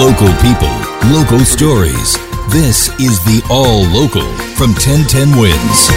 Local people, local stories. This is the All Local from 1010 Wins.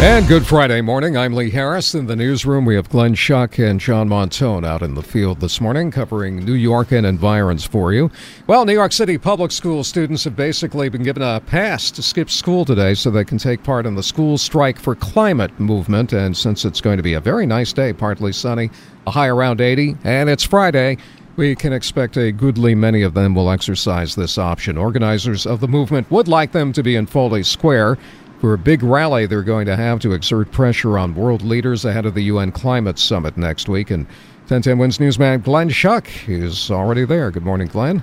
And good Friday morning. I'm Lee Harris. In the newsroom, we have Glenn Schuck and John Montone out in the field this morning covering New York and environs for you. Well, New York City public school students have basically been given a pass to skip school today so they can take part in the school strike for climate movement. And since it's going to be a very nice day, partly sunny, a high around 80, and it's Friday, we can expect a goodly many of them will exercise this option. Organizers of the movement would like them to be in Foley Square for a big rally they're going to have to exert pressure on world leaders ahead of the UN Climate Summit next week. And 1010 Wins newsman Glenn Schuck is already there. Good morning, Glenn.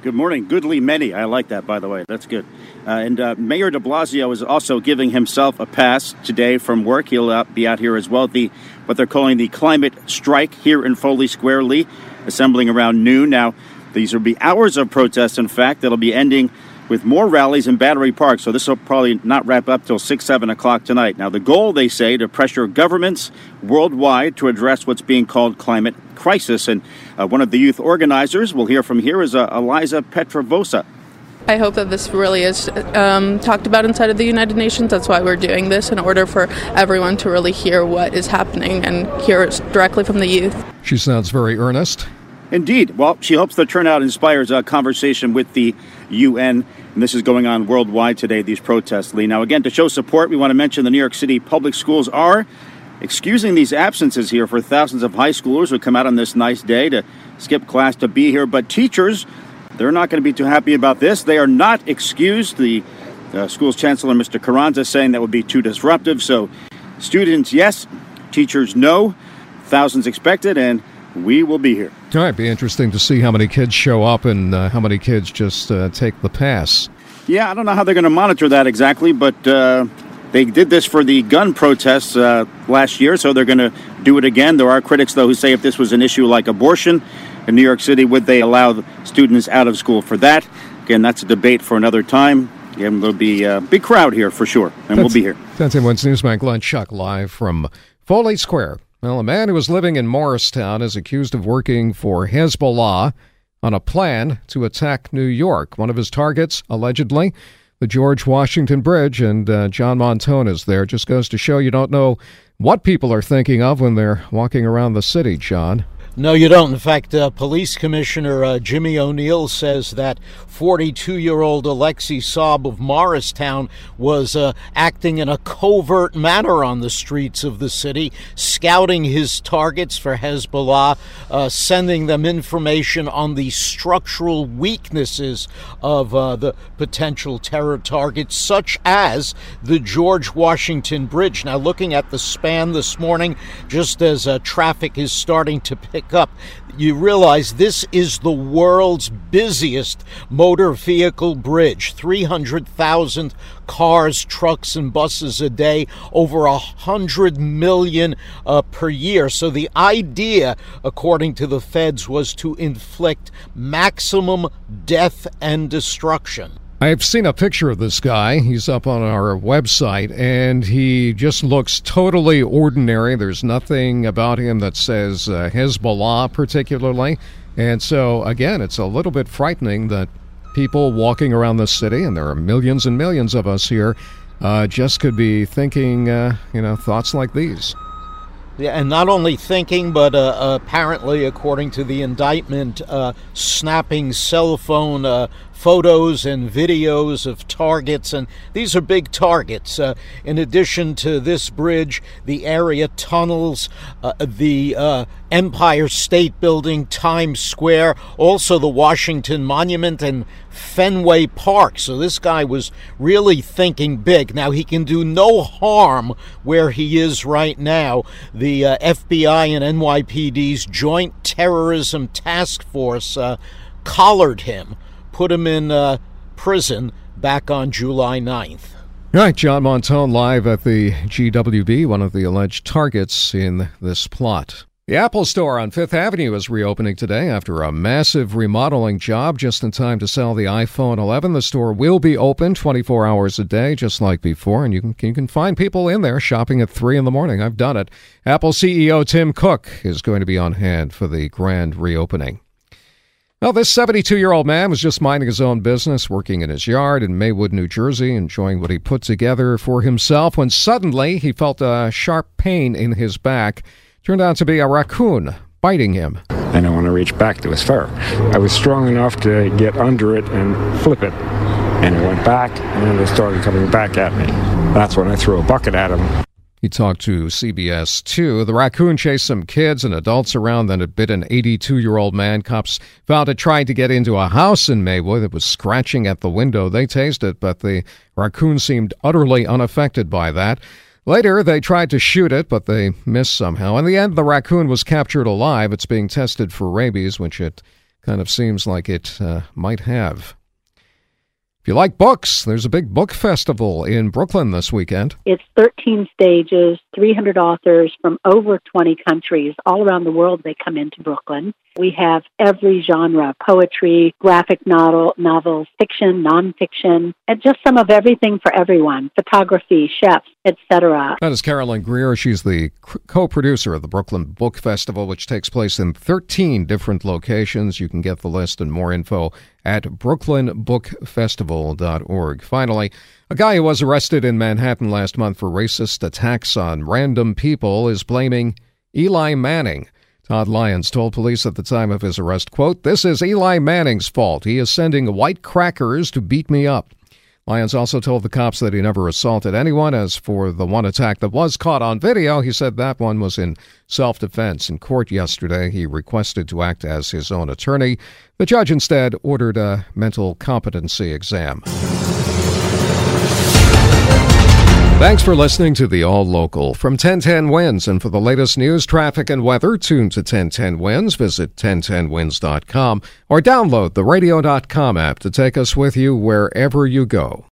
Good morning. Goodly many. I like that, by the way. That's good. Uh, and uh, Mayor de Blasio is also giving himself a pass today from work. He'll uh, be out here as well. The what they're calling the climate strike here in Foley Square, Lee, assembling around noon. Now, these will be hours of protest, in fact, that'll be ending with more rallies in Battery Park. So this will probably not wrap up till 6, 7 o'clock tonight. Now, the goal, they say, to pressure governments worldwide to address what's being called climate crisis. And uh, one of the youth organizers we'll hear from here is uh, Eliza Petrovosa. I hope that this really is um, talked about inside of the United Nations. That's why we're doing this, in order for everyone to really hear what is happening and hear it directly from the youth. She sounds very earnest. Indeed. Well, she hopes the turnout inspires a conversation with the UN. And this is going on worldwide today, these protests, Lee. Now, again, to show support, we want to mention the New York City public schools are excusing these absences here for thousands of high schoolers who come out on this nice day to skip class to be here. But teachers, they're not going to be too happy about this. They are not excused. The uh, school's chancellor, Mr. Carranza, saying that would be too disruptive. So, students, yes. Teachers, no. Thousands expected, and we will be here. All right, be interesting to see how many kids show up and uh, how many kids just uh, take the pass. Yeah, I don't know how they're going to monitor that exactly, but uh, they did this for the gun protests uh, last year, so they're going to do it again. There are critics, though, who say if this was an issue like abortion in New York City, would they allow students out of school for that? Again, that's a debate for another time. Again, there'll be a big crowd here for sure, and That's, we'll be here. 1010 Wins newsman Glenn Schuck live from Foley Square. Well, a man who was living in Morristown is accused of working for Hezbollah on a plan to attack New York. One of his targets, allegedly, the George Washington Bridge, and uh, John Montone is there. Just goes to show you don't know what people are thinking of when they're walking around the city, John. No, you don't. In fact, uh, Police Commissioner uh, Jimmy O'Neill says that 42 year old Alexei Saab of Morristown was uh, acting in a covert manner on the streets of the city, scouting his targets for Hezbollah, uh, sending them information on the structural weaknesses of uh, the potential terror targets, such as the George Washington Bridge. Now, looking at the span this morning, just as uh, traffic is starting to pick up, you realize this is the world's busiest motor vehicle bridge 300,000 cars, trucks, and buses a day, over a hundred million uh, per year. So the idea, according to the feds, was to inflict maximum death and destruction. I've seen a picture of this guy. He's up on our website, and he just looks totally ordinary. There's nothing about him that says uh, Hezbollah, particularly. And so, again, it's a little bit frightening that people walking around the city, and there are millions and millions of us here, uh, just could be thinking, uh, you know, thoughts like these. Yeah, and not only thinking, but uh, apparently, according to the indictment, uh, snapping cell phone uh, photos and videos of targets, and these are big targets. Uh, in addition to this bridge, the area tunnels, uh, the uh, Empire State Building, Times Square, also the Washington Monument, and Fenway Park. So this guy was really thinking big. Now, he can do no harm where he is right now. The uh, FBI and NYPD's Joint Terrorism Task Force uh, collared him, put him in uh, prison back on July 9th. All right, John Montone live at the GWB, one of the alleged targets in this plot. The Apple Store on Fifth Avenue is reopening today after a massive remodeling job just in time to sell the iPhone 11. The store will be open 24 hours a day, just like before, and you can, you can find people in there shopping at 3 in the morning. I've done it. Apple CEO Tim Cook is going to be on hand for the grand reopening. Well, this 72 year old man was just minding his own business, working in his yard in Maywood, New Jersey, enjoying what he put together for himself, when suddenly he felt a sharp pain in his back turned out to be a raccoon biting him. And I want to reach back to his fur. I was strong enough to get under it and flip it. And it went back, and it started coming back at me. That's when I threw a bucket at him. He talked to CBS 2. The raccoon chased some kids and adults around, then it bit an 82 year old man. Cops found it trying to get into a house in Maywood. It was scratching at the window. They tased it, but the raccoon seemed utterly unaffected by that. Later, they tried to shoot it, but they missed somehow. In the end, the raccoon was captured alive. It's being tested for rabies, which it kind of seems like it uh, might have. If you like books, there's a big book festival in Brooklyn this weekend. It's 13 stages, 300 authors from over 20 countries. All around the world, they come into Brooklyn. We have every genre poetry, graphic novel, novels, fiction, nonfiction, and just some of everything for everyone photography, chefs, etc. That is Carolyn Greer. She's the co producer of the Brooklyn Book Festival, which takes place in 13 different locations. You can get the list and more info at brooklynbookfestival.org. Finally, a guy who was arrested in Manhattan last month for racist attacks on random people is blaming Eli Manning. Todd Lyons told police at the time of his arrest, quote, This is Eli Manning's fault. He is sending white crackers to beat me up. Lyons also told the cops that he never assaulted anyone. As for the one attack that was caught on video, he said that one was in self defense. In court yesterday, he requested to act as his own attorney. The judge instead ordered a mental competency exam. Thanks for listening to the All Local from 1010 Wins. And for the latest news, traffic, and weather, tune to 1010 Wins. Visit 1010wins.com or download the radio.com app to take us with you wherever you go.